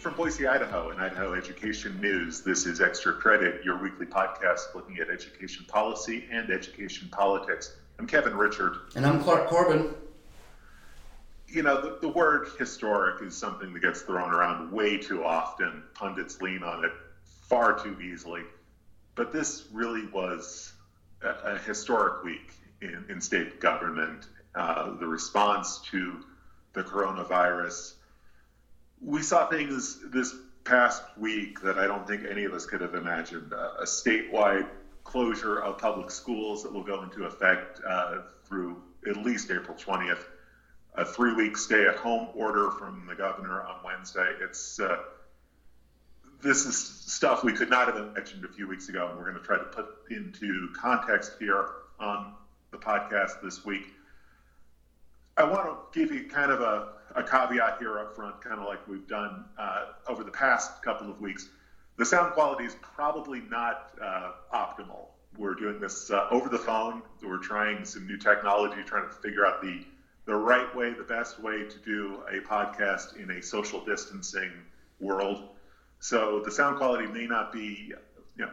From Boise, Idaho, and Idaho Education News, this is Extra Credit, your weekly podcast looking at education policy and education politics. I'm Kevin Richert. And I'm Clark Corbin. You know, the, the word historic is something that gets thrown around way too often. Pundits lean on it far too easily. But this really was a, a historic week in, in state government. Uh, the response to the coronavirus. We saw things this past week that I don't think any of us could have imagined. Uh, a statewide closure of public schools that will go into effect uh, through at least April 20th. A three week stay at home order from the governor on Wednesday. It's uh, this is stuff we could not have imagined a few weeks ago, and we're going to try to put into context here on the podcast this week. I want to give you kind of a, a caveat here up front, kind of like we've done uh, over the past couple of weeks. The sound quality is probably not uh, optimal. We're doing this uh, over the phone. We're trying some new technology, trying to figure out the the right way, the best way to do a podcast in a social distancing world. So the sound quality may not be, you know,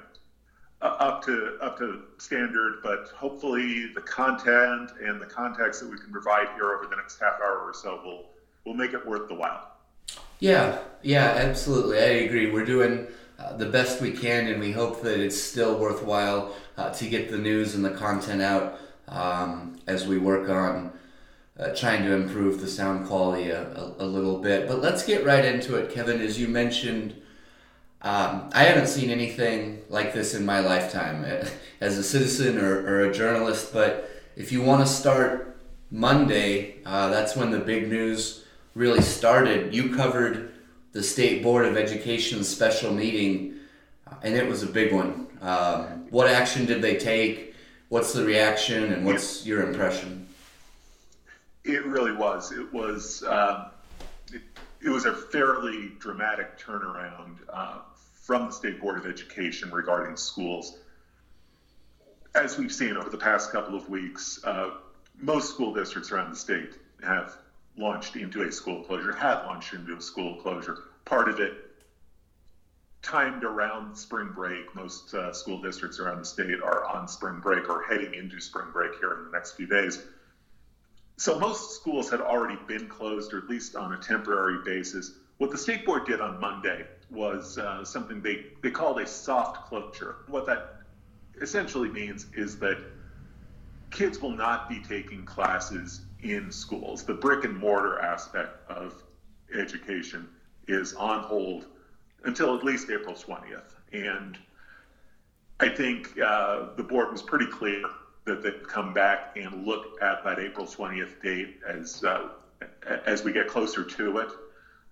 up to up to standard, but hopefully the content and the context that we can provide here over the next half hour or so will will make it worth the while. Yeah, yeah, absolutely. I agree. We're doing uh, the best we can, and we hope that it's still worthwhile uh, to get the news and the content out um, as we work on uh, trying to improve the sound quality a, a, a, little bit. But let's get right into it, Kevin. As you mentioned um, I haven't seen anything like this in my lifetime eh, as a citizen or, or a journalist, but if you want to start Monday, uh, that's when the big news really started. You covered the State Board of Education special meeting, and it was a big one. Um, what action did they take? What's the reaction, and what's your impression? It really was. It was. Um, it was a fairly dramatic turnaround uh, from the State Board of Education regarding schools. As we've seen over the past couple of weeks, uh, most school districts around the state have launched into a school closure, have launched into a school closure. Part of it timed around spring break. Most uh, school districts around the state are on spring break or heading into spring break here in the next few days. So most schools had already been closed, or at least on a temporary basis. What the state board did on Monday was uh, something they, they called a soft closure. What that essentially means is that kids will not be taking classes in schools. The brick and mortar aspect of education is on hold until at least April 20th. And I think uh, the board was pretty clear that they'd come back and look at that April 20th date as uh, as we get closer to it.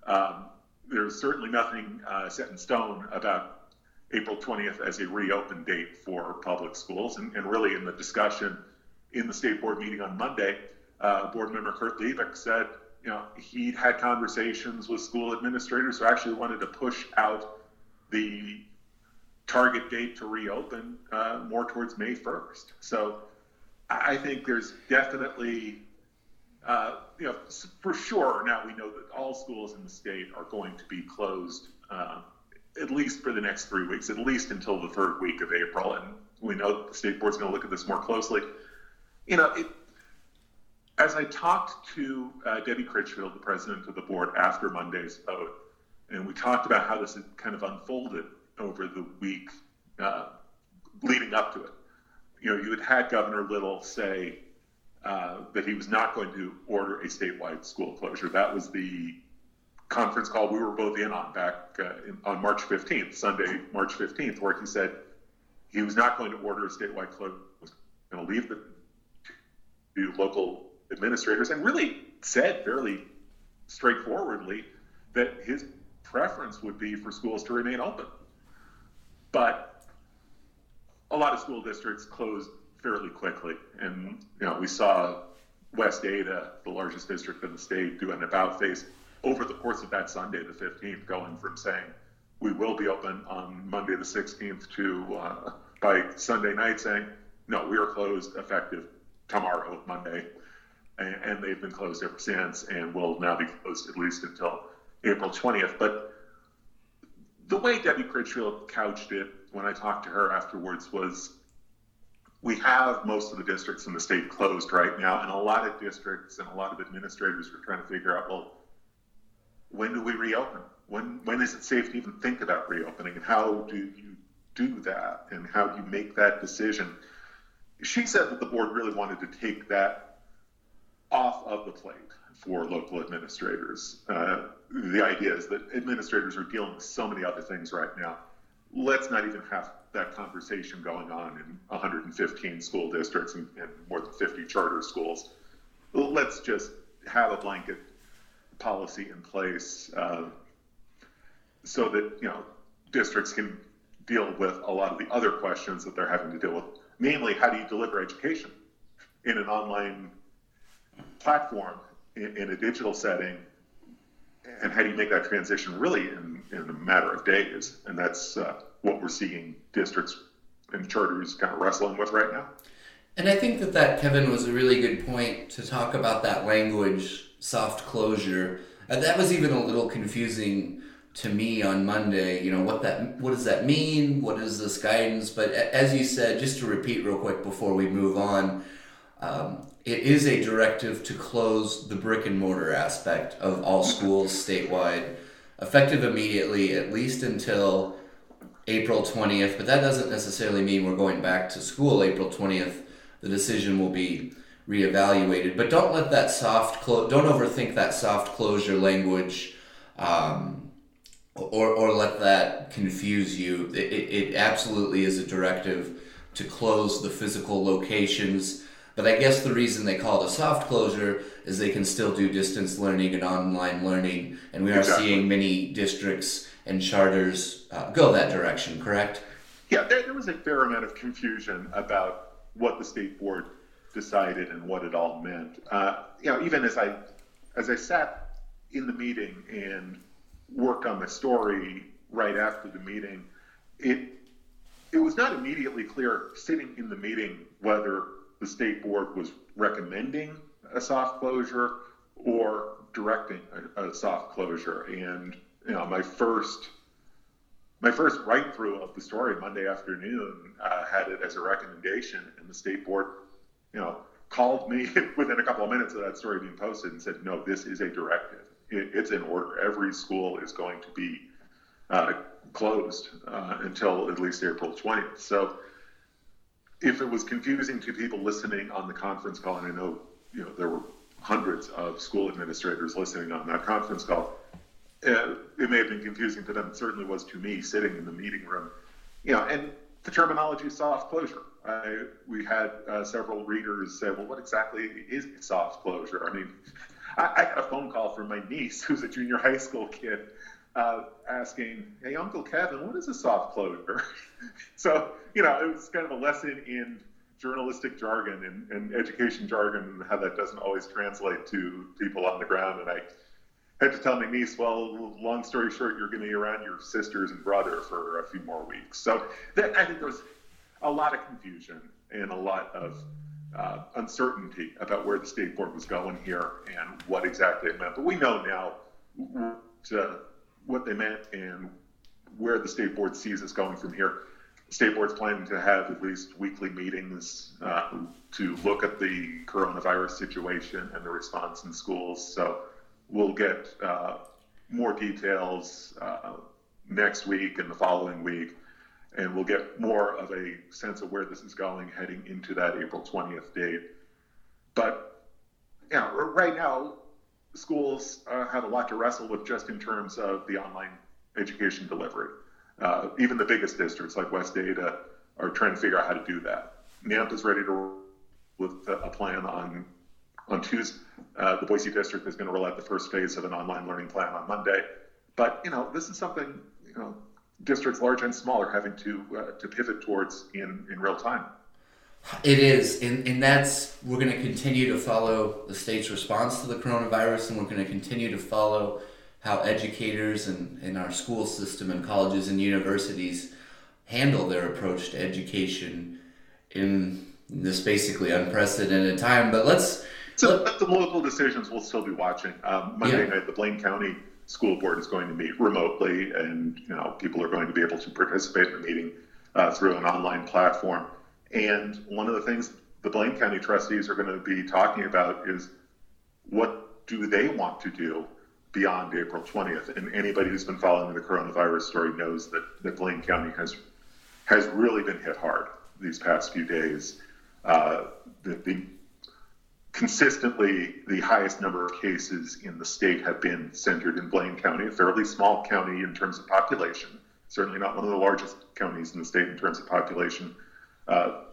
Um, there's certainly nothing uh, set in stone about April 20th as a reopen date for public schools, and, and really in the discussion in the state board meeting on Monday, uh, board member Kurt Liebich said, you know, he'd had conversations with school administrators who actually wanted to push out the target date to reopen uh, more towards May 1st. So I think there's definitely, uh, you know, for sure now we know that all schools in the state are going to be closed uh, at least for the next three weeks, at least until the third week of April. And we know the state board's going to look at this more closely. You know, it, as I talked to uh, Debbie Critchfield, the president of the board, after Monday's vote, and we talked about how this had kind of unfolded over the week uh, leading up to it. You know, you had had Governor Little say uh, that he was not going to order a statewide school closure. That was the conference call we were both in on back uh, in, on March 15th, Sunday, March 15th, where he said he was not going to order a statewide closure. Was going to leave the to local administrators, and really said fairly straightforwardly that his preference would be for schools to remain open. But a lot of school districts closed fairly quickly, and you know we saw West Ada, the largest district in the state, do an about face over the course of that Sunday, the 15th, going from saying we will be open on Monday the 16th to uh, by Sunday night saying no, we are closed effective tomorrow, Monday, and, and they've been closed ever since, and will now be closed at least until April 20th. But the way Debbie Critchfield couched it when I talked to her afterwards was we have most of the districts in the state closed right now, and a lot of districts and a lot of administrators are trying to figure out, well, when do we reopen? When when is it safe to even think about reopening, and how do you do that, and how do you make that decision? She said that the board really wanted to take that off of the plate for local administrators. Uh, the idea is that administrators are dealing with so many other things right now. Let's not even have that conversation going on in 115 school districts and, and more than 50 charter schools. Let's just have a blanket policy in place uh, so that you know districts can deal with a lot of the other questions that they're having to deal with. Mainly, how do you deliver education in an online platform in, in a digital setting and how do you make that transition really in, in a matter of days? And that's uh, what we're seeing districts and charters kind of wrestling with right now. And I think that that, Kevin, was a really good point to talk about that language, soft closure. And that was even a little confusing to me on Monday. You know, what that what does that mean? What is this guidance? But as you said, just to repeat real quick before we move on, um, it is a directive to close the brick and mortar aspect of all schools statewide, effective immediately, at least until April 20th. But that doesn't necessarily mean we're going back to school April 20th. The decision will be reevaluated. But don't let that soft close. Don't overthink that soft closure language. Um, or, or let that confuse you. It, it, it absolutely is a directive to close the physical locations but I guess the reason they call it a soft closure is they can still do distance learning and online learning, and we are exactly. seeing many districts and charters uh, go that direction. Correct? Yeah, there, there was a fair amount of confusion about what the state board decided and what it all meant. Uh, you know, even as I as I sat in the meeting and worked on the story right after the meeting, it it was not immediately clear sitting in the meeting whether the state board was recommending a soft closure or directing a, a soft closure. And you know, my first my first write through of the story Monday afternoon uh, had it as a recommendation, and the state board, you know, called me within a couple of minutes of that story being posted and said, "No, this is a directive. It, it's an order. Every school is going to be uh, closed uh, until at least April 20th." So if it was confusing to people listening on the conference call, and I know you know there were hundreds of school administrators listening on that conference call, uh, it may have been confusing to them. It certainly was to me sitting in the meeting room. You know, and the terminology soft closure. I, we had uh, several readers say, "Well, what exactly is soft closure?" I mean, I, I got a phone call from my niece, who's a junior high school kid, uh, asking, "Hey, Uncle Kevin, what is a soft closure?" so you know, it was kind of a lesson in journalistic jargon and, and education jargon and how that doesn't always translate to people on the ground. And I had to tell my niece, well, long story short, you're going to be around your sisters and brother for a few more weeks. So that, I think there was a lot of confusion and a lot of uh, uncertainty about where the state board was going here and what exactly it meant. But we know now what, uh, what they meant and where the state board sees us going from here. The state Board's planning to have at least weekly meetings uh, to look at the coronavirus situation and the response in schools. So we'll get uh, more details uh, next week and the following week, and we'll get more of a sense of where this is going heading into that April 20th date. But you know, right now, schools uh, have a lot to wrestle with just in terms of the online education delivery. Uh, even the biggest districts like West Ada are trying to figure out how to do that. Nampa's ready to with a plan on on Tuesday. Uh, the Boise district is going to roll out the first phase of an online learning plan on Monday. But you know, this is something you know districts large and small are having to uh, to pivot towards in in real time. It is, and, and that's we're going to continue to follow the state's response to the coronavirus, and we're going to continue to follow how educators and in our school system and colleges and universities handle their approach to education in this basically unprecedented time. But let's. So let, the local decisions we'll still be watching. Um, Monday yeah. night, the Blaine County school board is going to meet remotely, and you know people are going to be able to participate in the meeting uh, through an online platform. And one of the things the Blaine County trustees are going to be talking about is what do they want to do beyond April 20th. And anybody who's been following the coronavirus story knows that, that Blaine County has has really been hit hard these past few days. Uh, the, the consistently the highest number of cases in the state have been centered in Blaine County, a fairly small county in terms of population, certainly not one of the largest counties in the state in terms of population. Uh,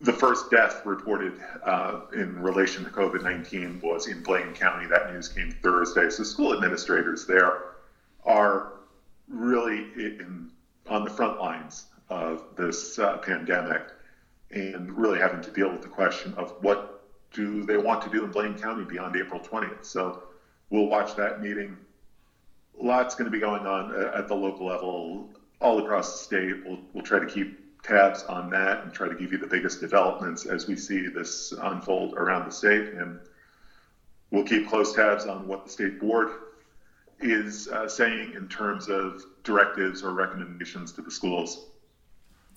the first death reported uh, in relation to COVID 19 was in Blaine County. That news came Thursday. So, school administrators there are really in, on the front lines of this uh, pandemic and really having to deal with the question of what do they want to do in Blaine County beyond April 20th. So, we'll watch that meeting. Lots going to be going on at the local level, all across the state. We'll, we'll try to keep tabs on that and try to give you the biggest developments as we see this unfold around the state. And we'll keep close tabs on what the state board is uh, saying in terms of directives or recommendations to the schools.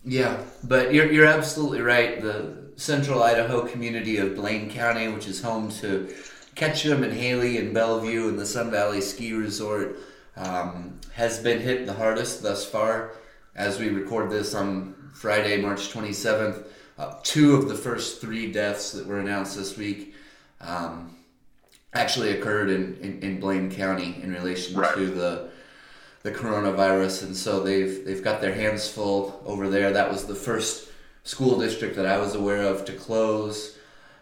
Yeah, but you're, you're absolutely right. The central Idaho community of Blaine County, which is home to Ketchum and Hailey and Bellevue and the Sun Valley Ski Resort, um, has been hit the hardest thus far. As we record this on Friday, March 27th. Uh, two of the first three deaths that were announced this week um, actually occurred in, in, in, Blaine County in relation right. to the the coronavirus, and so they've they've got their hands full over there. That was the first school district that I was aware of to close.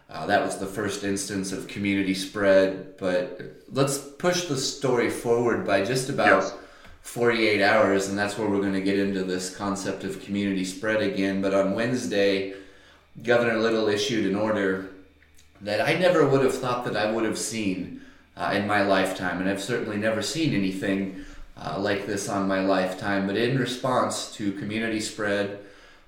Uh, that was the first instance of community spread. But let's push the story forward by just about yes. 48 hours, and that's where we're going to get into this concept of community spread again. But on Wednesday, Governor Little issued an order that I never would have thought that I would have seen uh, in my lifetime, and I've certainly never seen anything uh, like this on my lifetime. But in response to community spread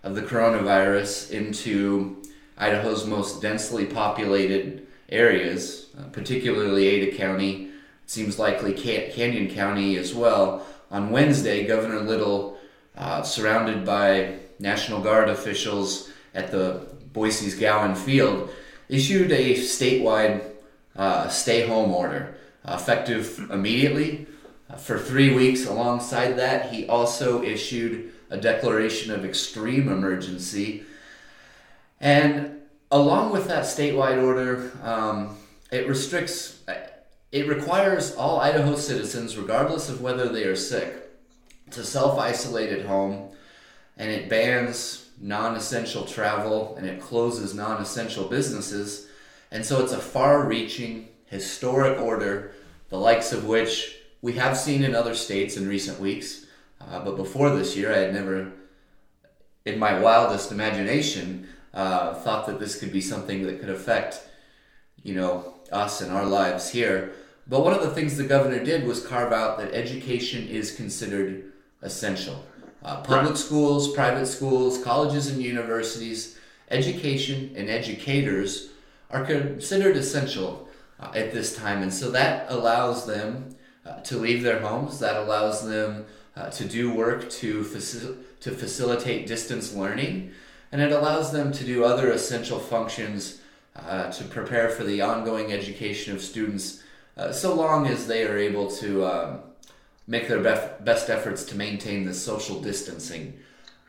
of the coronavirus into Idaho's most densely populated areas, uh, particularly Ada County, seems likely Canyon County as well on Wednesday, Governor Little, uh, surrounded by National Guard officials at the Boise's Gowen Field, issued a statewide uh, stay home order, effective immediately uh, for three weeks. Alongside that, he also issued a declaration of extreme emergency. And along with that statewide order, um, it restricts it requires all Idaho citizens, regardless of whether they are sick, to self isolate at home, and it bans non essential travel and it closes non essential businesses. And so it's a far reaching, historic order, the likes of which we have seen in other states in recent weeks. Uh, but before this year, I had never, in my wildest imagination, uh, thought that this could be something that could affect, you know, us and our lives here. But one of the things the governor did was carve out that education is considered essential. Uh, public right. schools, private schools, colleges, and universities, education and educators are considered essential uh, at this time. And so that allows them uh, to leave their homes, that allows them uh, to do work to, faci- to facilitate distance learning, and it allows them to do other essential functions uh, to prepare for the ongoing education of students uh, so long as they are able to um, make their best best efforts to maintain the social distancing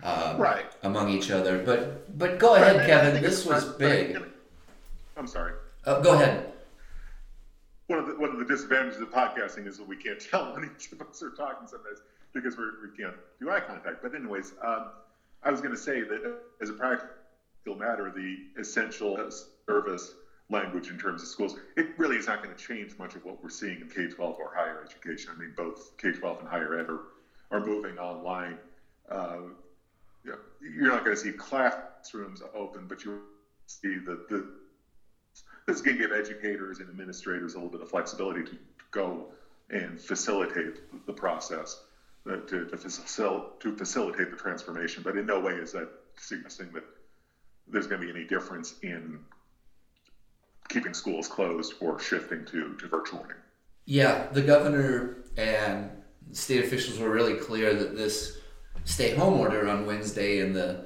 um, right. among each other. But but go ahead, right. Kevin. This was big. I'm sorry. Uh, go ahead. One of the one of the disadvantages of podcasting is that we can't tell when each of us are talking sometimes because we're, we can't do eye contact. But anyways, um, I was going to say that as a practical matter, the essential service language in terms of schools, it really is not going to change much of what we're seeing in K 12 or higher education. I mean, both K 12 and higher ed are, are moving online. Uh, you know, you're not going to see classrooms open, but you see that the, this is going to give educators and administrators a little bit of flexibility to go and facilitate the process, to, to, facil- to facilitate the transformation. But in no way is that suggesting that there's going to be any difference in keeping schools closed or shifting to, to virtual learning. Yeah, the governor and state officials were really clear that this stay home order on Wednesday and the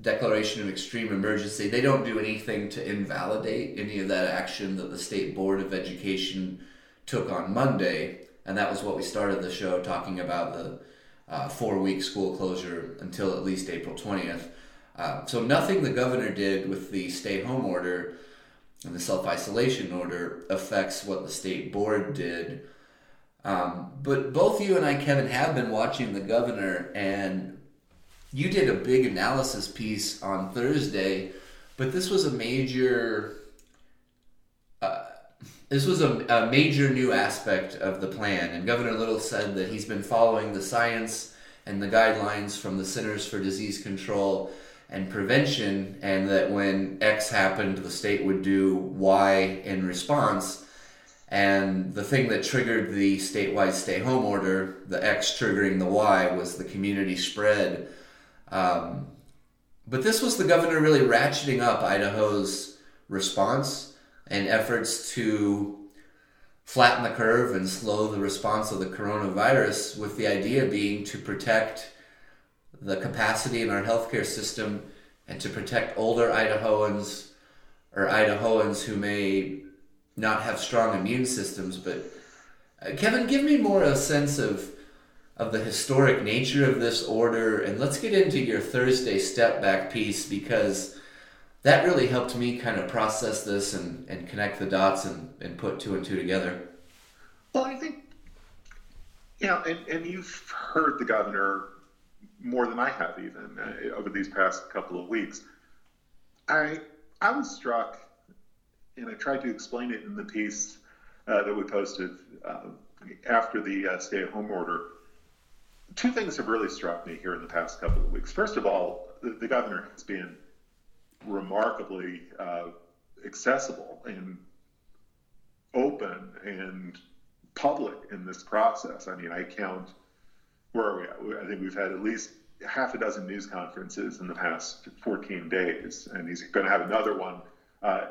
declaration of extreme emergency, they don't do anything to invalidate any of that action that the State Board of Education took on Monday. And that was what we started the show talking about the uh, four week school closure until at least April 20th. Uh, so, nothing the governor did with the stay home order and the self isolation order affects what the state board did. Um, but both you and I, Kevin, have been watching the governor, and you did a big analysis piece on Thursday, but this was a major. This was a, a major new aspect of the plan, and Governor Little said that he's been following the science and the guidelines from the Centers for Disease Control and Prevention, and that when X happened, the state would do Y in response. And the thing that triggered the statewide stay home order, the X triggering the Y, was the community spread. Um, but this was the governor really ratcheting up Idaho's response and efforts to flatten the curve and slow the response of the coronavirus, with the idea being to protect the capacity in our healthcare system and to protect older Idahoans or Idahoans who may not have strong immune systems. But uh, Kevin, give me more of a sense of of the historic nature of this order, and let's get into your Thursday step back piece because that really helped me kind of process this and, and connect the dots and, and put two and two together. Well, I think, you know, and, and you've heard the governor more than I have even uh, over these past couple of weeks. I I was struck, and I tried to explain it in the piece uh, that we posted uh, after the uh, stay-at-home order. Two things have really struck me here in the past couple of weeks. First of all, the, the governor has been remarkably uh, accessible and open and public in this process. I mean, I count where are we? I think we've had at least half a dozen news conferences in the past 14 days, and he's going to have another one uh,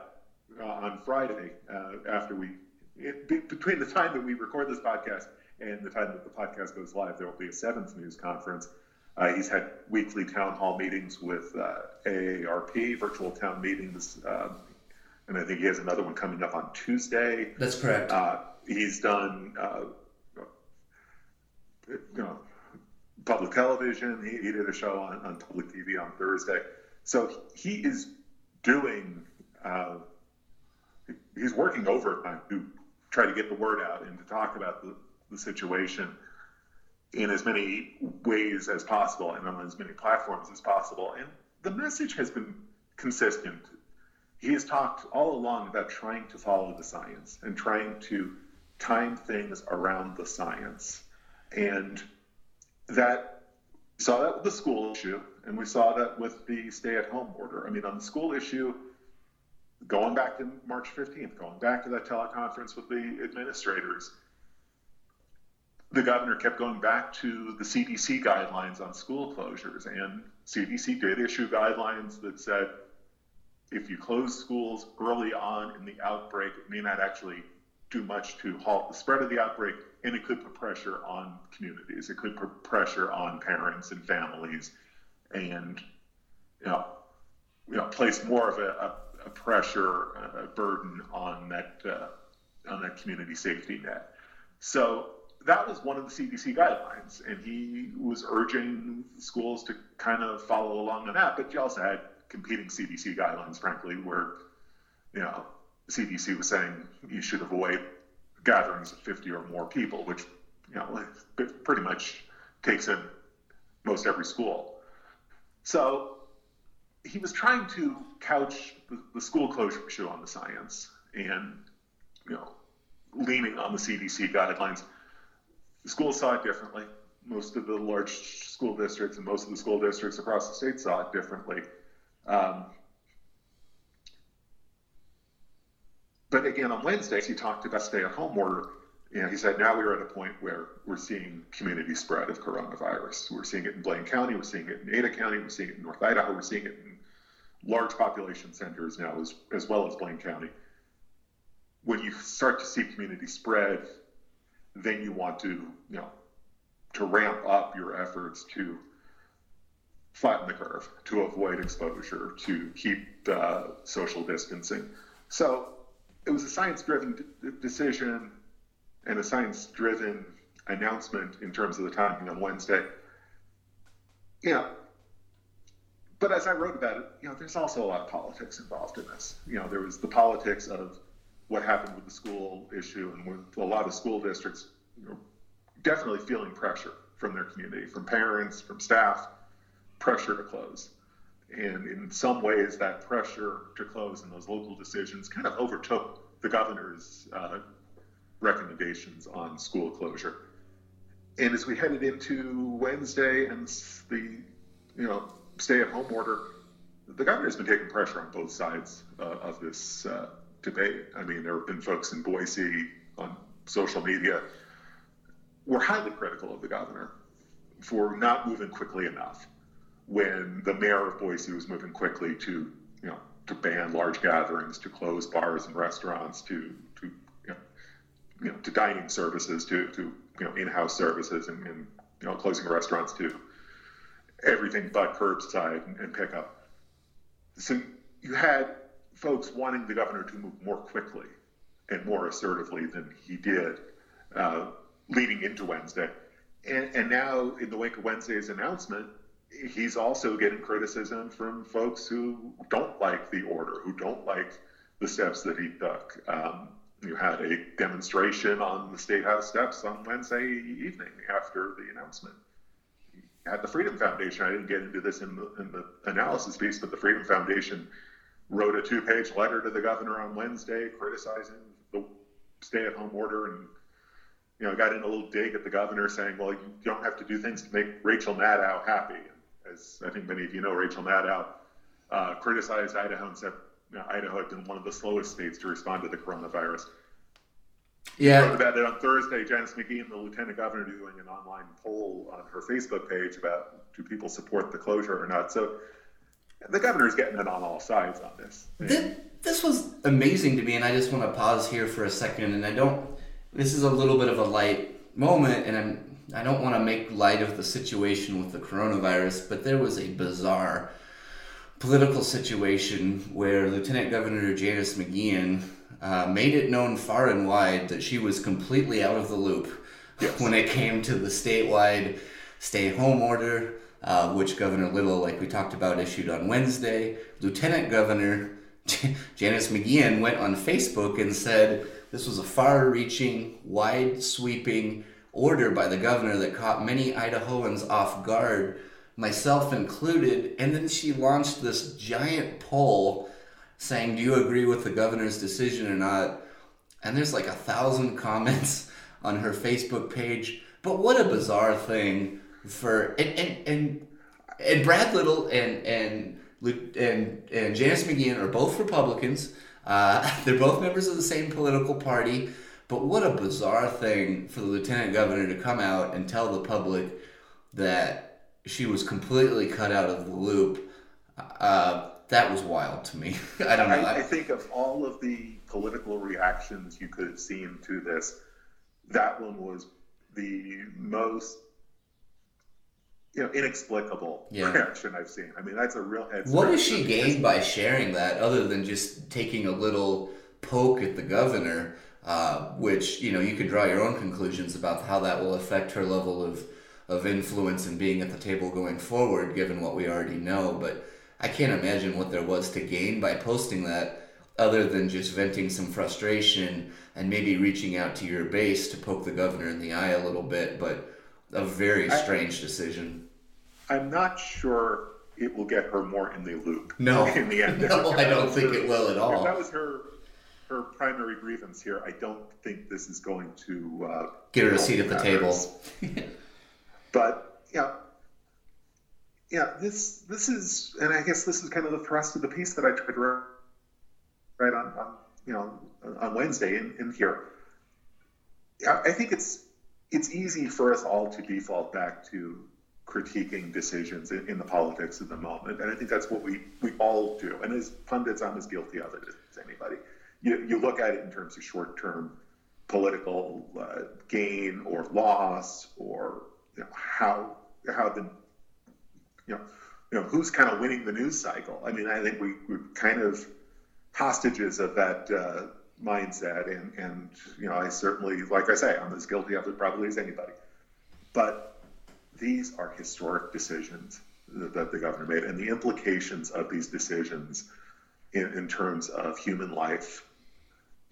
on Friday uh, after we. It, between the time that we record this podcast and the time that the podcast goes live, there will be a seventh news conference. Uh, he's had weekly town hall meetings with uh, AARP, virtual town meetings, um, and I think he has another one coming up on Tuesday. That's correct. Uh, he's done, uh, you know, public television. He, he did a show on, on public TV on Thursday. So he is doing, uh, he's working overtime to try to get the word out and to talk about the, the situation in as many ways as possible and on as many platforms as possible. And the message has been consistent. He has talked all along about trying to follow the science and trying to time things around the science. And that saw that with the school issue, and we saw that with the stay-at-home order. I mean, on the school issue, going back to March 15th, going back to that teleconference with the administrators, the governor kept going back to the CDC guidelines on school closures, and CDC did issue guidelines that said if you close schools early on in the outbreak, it may not actually do much to halt the spread of the outbreak, and it could put pressure on communities. It could put pressure on parents and families, and you know, you know, place more of a, a, a pressure, a burden on that uh, on that community safety net. So that was one of the CDC guidelines, and he was urging schools to kind of follow along on that. But you also had competing CDC guidelines, frankly, where you know CDC was saying you should avoid gatherings of 50 or more people, which you know pretty much takes in most every school. So he was trying to couch the, school closure issue on the science and you know leaning on the CDC guidelines. The schools saw it differently. Most of the large school districts and most of the school districts across the state saw it differently. Um, But again, on Wednesdays, he talked about stay-at-home order. And he said, now we're at a point where we're seeing community spread of coronavirus. We're seeing it in Blaine County, we're seeing it in Ada County, we're seeing it in North Idaho, we're seeing it in large population centers now, as, as well as Blaine County. When you start to see community spread, then you want to, you know, to ramp up your efforts to flatten the curve, to avoid exposure, to keep social distancing. So it was a science-driven d- decision and a science-driven announcement in terms of the timing on Wednesday. You know, but as I wrote about it, you know, there's also a lot of politics involved in this. You know, there was the politics of what happened with the school issue, and with a lot of school districts you know, definitely feeling pressure from their community, from parents, from staff, pressure to close. And in some ways, that pressure to close and those local decisions kind of overtook the governor's uh, recommendations on school closure. And as we headed into Wednesday and the, you know, stay-at-home order, the governor's been taking pressure on both sides uh, of this uh, debate. I mean, there have been folks in Boise on social media were highly critical of the governor for not moving quickly enough when the mayor of Boise was moving quickly to, you know, to ban large gatherings, to close bars and restaurants, to, to you know, you know to dining services, to, to you know, in-house services, and, and you know, closing restaurants to everything but curbside and, and pickup. So you had folks wanting the governor to move more quickly and more assertively than he did uh, leading into Wednesday. And, and now, in the wake of Wednesday's announcement, he's also getting criticism from folks who don't like the order, who don't like the steps that he took. Um, you had a demonstration on the State House steps on Wednesday evening after the announcement. Had the Freedom Foundation. I didn't get into this in the, in the analysis piece, but the Freedom Foundation wrote a two-page letter to the governor on Wednesday criticizing the stay-at-home order and you know got in a little dig at the governor saying, well, you don't have to do things to make Rachel Maddow happy as I think many of you know, Rachel Maddow uh, criticized Idaho and said you know, Idaho had been one of the slowest states to respond to the coronavirus. Yeah. Wrote about it on Thursday. Janice McGeachin, the lieutenant governor, doing an online poll on her Facebook page about do people support the closure or not. So the governor's getting it on all sides on this. This, this was amazing to me, and I just want to pause here for a second. And I don't. This is a little bit of a light moment, and I'm I don't want to make light of the situation with the coronavirus, but there was a bizarre political situation where Lieutenant Governor Janice McGeachin uh, made it known far and wide that she was completely out of the loop yes. when it came to the statewide stay-home order, uh, which Governor Little, like we talked about, issued on Wednesday. Lieutenant Governor Janice McGeachin went on Facebook and said this was a far-reaching, wide-sweeping order by the governor that caught many Idahoans off guard, myself included. And then she launched this giant poll saying, Do you agree with the governor's decision or not? And there's like a thousand comments on her Facebook page. But what a bizarre thing for and and and, and Brad Little and and and and Janice McGeachin are both Republicans. Uh, they're both members of the same political party. But what a bizarre thing for the lieutenant governor to come out and tell the public that she was completely cut out of the loop. Uh, that was wild to me. I don't know. I, I, think of all of the political reactions you could have seen to this, that one was the most you know inexplicable yeah. reaction I've seen. I mean, that's a real. What does she gain by sharing that, other than just taking a little poke at the governor? Uh, which you know you could draw your own conclusions about how that will affect her level of of influence and being at the table going forward, given what we already know. But I can't imagine what there was to gain by posting that, other than just venting some frustration and maybe reaching out to your base to poke the governor in the eye a little bit. But a very strange I, decision. I'm not sure it will get her more in the loop. No, in the end. no, I don't think her, it will at all. If that was her her primary grievance here. I don't think this is going to uh, get her a seat at the table. but yeah, yeah. This this is, and I guess this is kind of the thrust of the piece that I tried to write on, on you know on Wednesday in, in here. I think it's it's easy for us all to default back to critiquing decisions in, in, the politics of the moment, and I think that's what we we all do. And as pundits, I'm as guilty of it as anybody you, you look at it in terms of short term political uh, gain or loss or you know, how how the you know you know who's kind of winning the news cycle. I mean, I think we we're kind of hostages of that uh, mindset, and and you know, I certainly, like I say, I'm as guilty of it probably as anybody. But these are historic decisions that the governor made, and the implications of these decisions in, in terms of human life,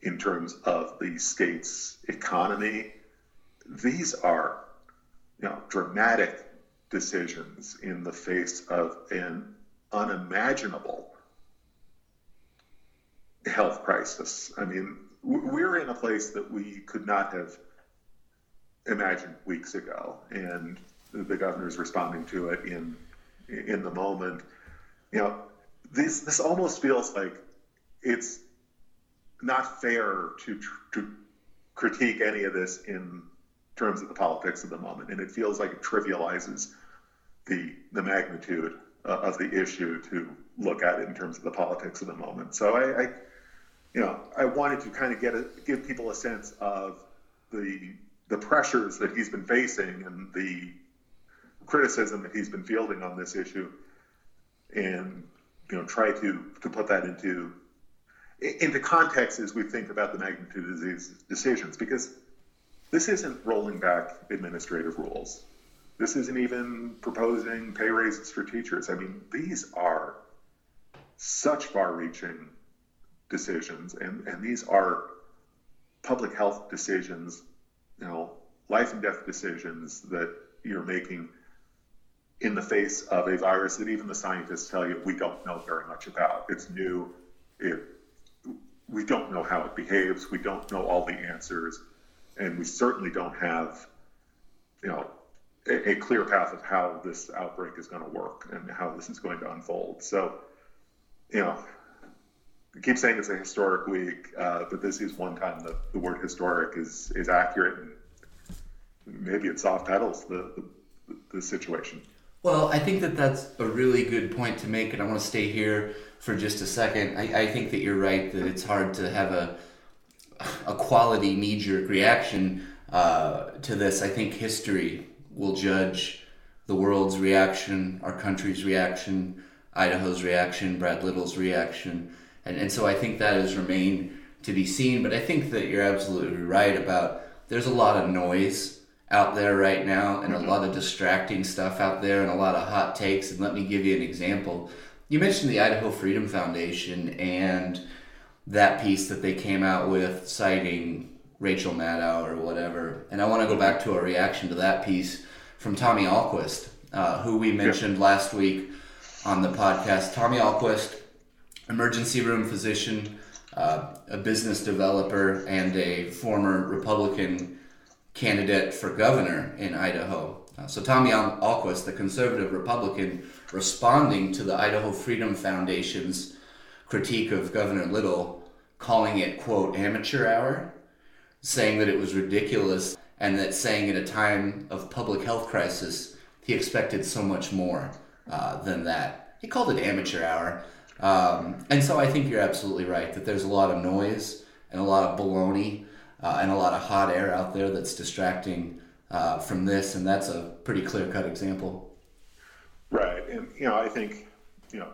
in terms of the state's economy, these are you know dramatic decisions in the face of an unimaginable health crisis. I mean, we're in a place that we could not have imagined weeks ago, and the governor is responding to it in in the moment. You know, this this almost feels like it's not fair to to critique any of this in terms of the politics of the moment, and it feels like it trivializes the the magnitude uh, of the issue to look at it in terms of the politics of the moment. So I, I you know, I wanted to kind of get a, give people a sense of the the pressures that he's been facing and the criticism that he's been fielding on this issue, and you know, try to to put that into into context as we think about the magnitude of these decisions, because this isn't rolling back administrative rules. This isn't even proposing pay raises for teachers. I mean, these are such far-reaching decisions, and, and these are public health decisions, you know, life and death decisions that you're making in the face of a virus that even the scientists tell you we don't know very much about. It's new. It, we don't know how it behaves. We don't know all the answers, and we certainly don't have, you know, a, a clear path of how this outbreak is going to work and how this is going to unfold. So, you know, I keep saying it's a historic week, uh, but this is one time that the word historic is is accurate, and maybe it soft pedals the, the, the situation. Well, I think that that's a really good point to make, and I want to stay here for just a second. I, I think that you're right that it's hard to have a a quality knee jerk reaction uh, to this. I think history will judge the world's reaction, our country's reaction, Idaho's reaction, Brad Little's reaction and, and so I think that has remained to be seen. But I think that you're absolutely right about there's a lot of noise out there right now and mm-hmm. a lot of distracting stuff out there and a lot of hot takes. And let me give you an example. You mentioned the Idaho Freedom Foundation and that piece that they came out with citing Rachel Maddow or whatever. And I want to go back to a reaction to that piece from Tommy Ahlquist, uh, who we mentioned last week on the podcast. Tommy Ahlquist, emergency room physician, uh, a business developer, and a former Republican candidate for governor in Idaho. Uh, so Tommy Ahlquist, the conservative Republican, responding to the Idaho Freedom Foundation's critique of Governor Little, calling it, quote, amateur hour, saying that it was ridiculous, and that saying at a time of public health crisis, he expected so much more uh, than that. He called it amateur hour. Um, and so I think you're absolutely right that there's a lot of noise and a lot of baloney uh, and a lot of hot air out there that's distracting uh, from this, and that's a pretty clear cut example. Right. And, you know, I think, you know,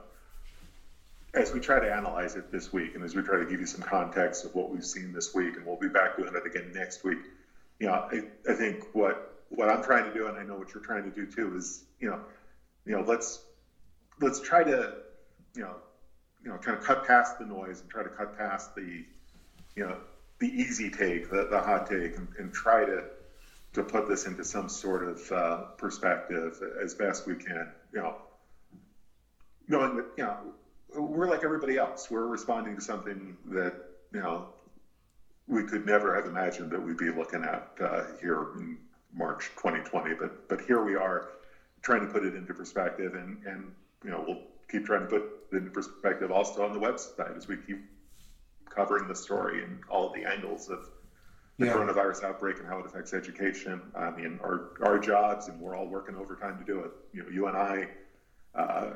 as we try to analyze it this week and as we try to give you some context of what we've seen this week, and we'll be back doing it again next week, you know, I, I think what what I'm trying to do, and I know what you're trying to do too, is, you know, you know, let's let's try to, you know, you know, kind of cut past the noise and try to cut past the, you know, the easy take, the, the hot take, and, and try to to put this into some sort of uh, perspective as best we can. You know, knowing that you know we're like everybody else. We're responding to something that you know we could never have imagined that we'd be looking at uh, here in March 2020. But but here we are, trying to put it into perspective, and and you know we'll keep trying to put it into perspective also on the website as we keep covering the story and all of the angles of the yeah. coronavirus outbreak and how it affects education. I mean, our, our jobs, and we're all working overtime to do it. You know, you and I, uh,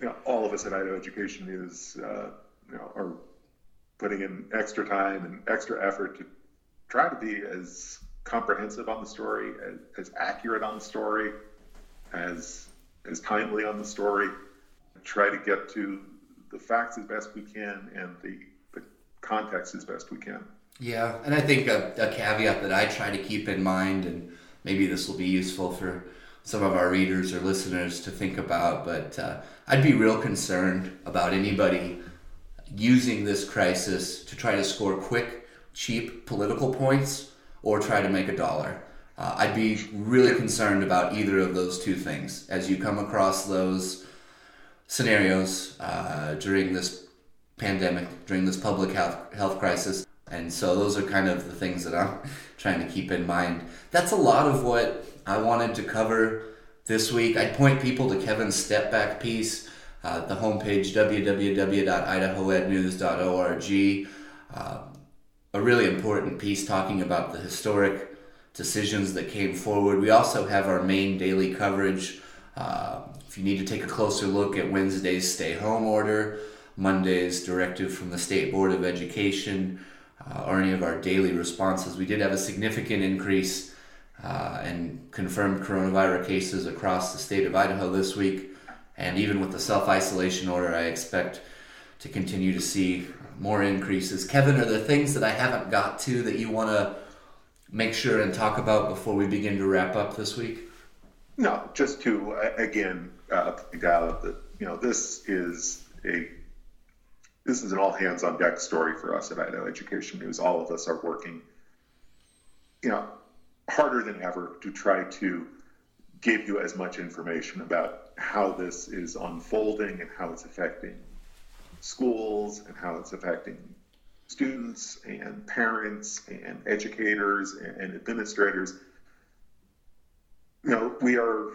you know, all of us at Idaho Education News, uh, you know, are putting in extra time and extra effort to try to be as comprehensive on the story, as, as accurate on the story, as as timely on the story. Try to get to the facts as best we can and the context as best we can. Yeah, and I think a, a caveat that I try to keep in mind, and maybe this will be useful for some of our readers or listeners to think about, but uh, I'd be real concerned about anybody using this crisis to try to score quick, cheap political points or try to make a dollar. Uh, I'd be really concerned about either of those two things as you come across those scenarios uh, during this pandemic, during this public health, health crisis. And so those are kind of the things that I'm trying to keep in mind. That's a lot of what I wanted to cover this week. I'd point people to Kevin's step back piece, uh, the homepage www.idahoednews.org. Uh, a really important piece talking about the historic decisions that came forward. We also have our main daily coverage. Uh, if you need to take a closer look at Wednesday's stay home order, Monday's directive from the State Board of Education, uh, or any of our daily responses, we did have a significant increase uh, in confirmed coronavirus cases across the state of Idaho this week. And even with the self isolation order, I expect to continue to see more increases. Kevin, are there things that I haven't got to that you want to make sure and talk about before we begin to wrap up this week? No, just to again uh, point out that you know this is a this is an all hands on deck story for us at Idaho Education News. All of us are working, you know, harder than ever to try to give you as much information about how this is unfolding and how it's affecting schools and how it's affecting students and parents and educators and administrators. You know, we are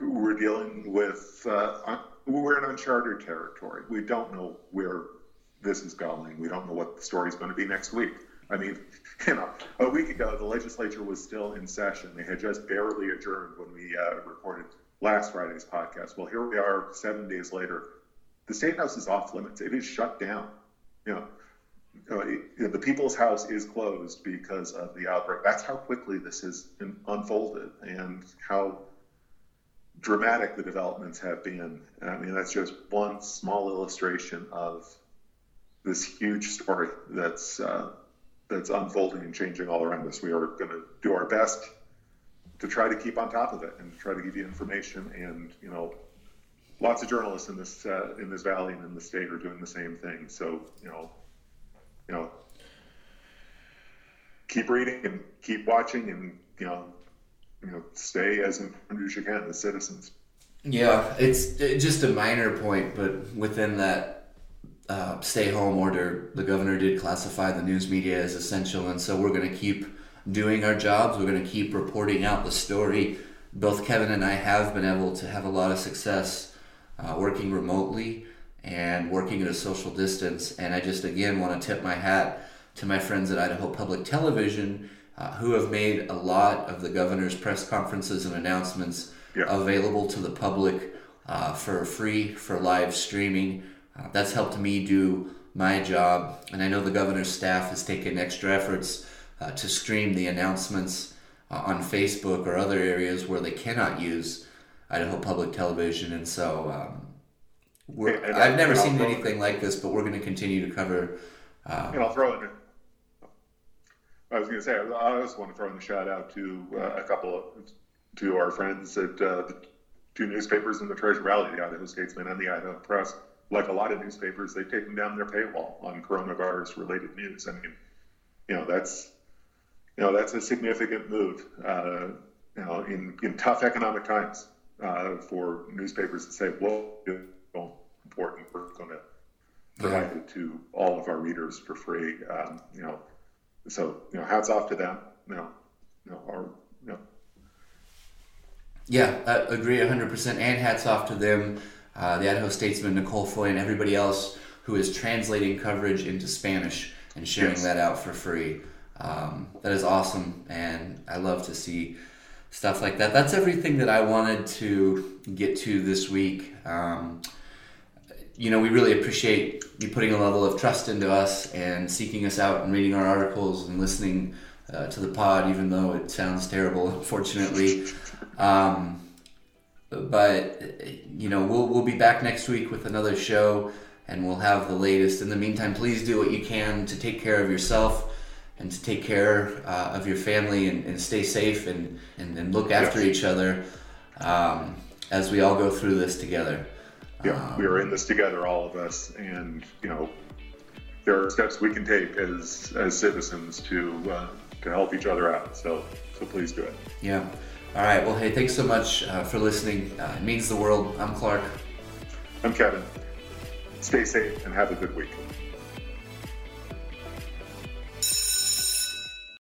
we're dealing with uh, we're in uncharted territory. We don't know where this is going. We don't know what the story is going to be next week. I mean, you know, a week ago the legislature was still in session. They had just barely adjourned when we uh, recorded last Friday's podcast. Well, here we are, seven days later. The state house is off limits. It is shut down. You know, uh, the People's House is closed because of the outbreak. That's how quickly this has unfolded and how dramatic the developments have been. I mean, that's just one small illustration of this huge story that's uh, that's unfolding and changing all around us. We are going to do our best to try to keep on top of it and try to give you information. And you know, lots of journalists in this uh, in this valley and in the state are doing the same thing. So you know, you know, keep reading and keep watching and you know you know, stay as informed as you can as citizens. Yeah, it's just a minor point, but within that uh, stay home order, the governor did classify the news media as essential, and so we're going to keep doing our jobs. We're going to keep reporting out the story. Both Kevin and I have been able to have a lot of success uh, working remotely and working at a social distance, and I just again want to tip my hat to my friends at Idaho Public Television uh, who have made a lot of the governor's press conferences and announcements yeah. available to the public uh, for free for live streaming. Uh, that's helped me do my job, and I know the governor's staff has taken extra efforts uh, to stream the announcements uh, on Facebook or other areas where they cannot use Idaho Public Television, and so. Um, I've never seen anything like this, but we're going to continue to cover. Uh, and I'll throw in I was going to say, I just want to throw in a shout out to uh, a couple of to our friends at uh, the two newspapers in the Treasure Valley, the Idaho Statesman and the Idaho Press. Like a lot of newspapers, they've taken down their paywall on coronavirus-related news. I mean, you know, that's you know that's a significant move. Uh, you know, in in tough economic times, uh, for newspapers to say, "Well, important, we're going to provide it to all of our readers for free." Um, you know so you know, hats off to them. You know, you know, our, you know. Yeah, I agree 100%. And hats off to them, uh, the Idaho Statesman, Nicole Foy, and everybody else who is translating coverage into Spanish and sharing yes. that out for free. Um, that is awesome, and I love to see stuff like that. That's everything that I wanted to get to this week. Um, you know, we really appreciate you putting a level of trust into us and seeking us out and reading our articles and listening uh, to the pod, even though it sounds terrible, unfortunately. Um, but you know, we'll we'll be back next week with another show, and we'll have the latest. In the meantime, please do what you can to take care of yourself and to take care uh, of your family and, and, stay safe and, and, and look after each other um, as we all go through this together. Yeah, um, we are in this together, all of us, and you know, there are steps we can take as as citizens to uh, to help each other out. So so please do it. Yeah. All right. Well, hey, thanks so much uh, for listening. Uh, it means the world. I'm Clark. I'm Kevin. Stay safe and have a good week.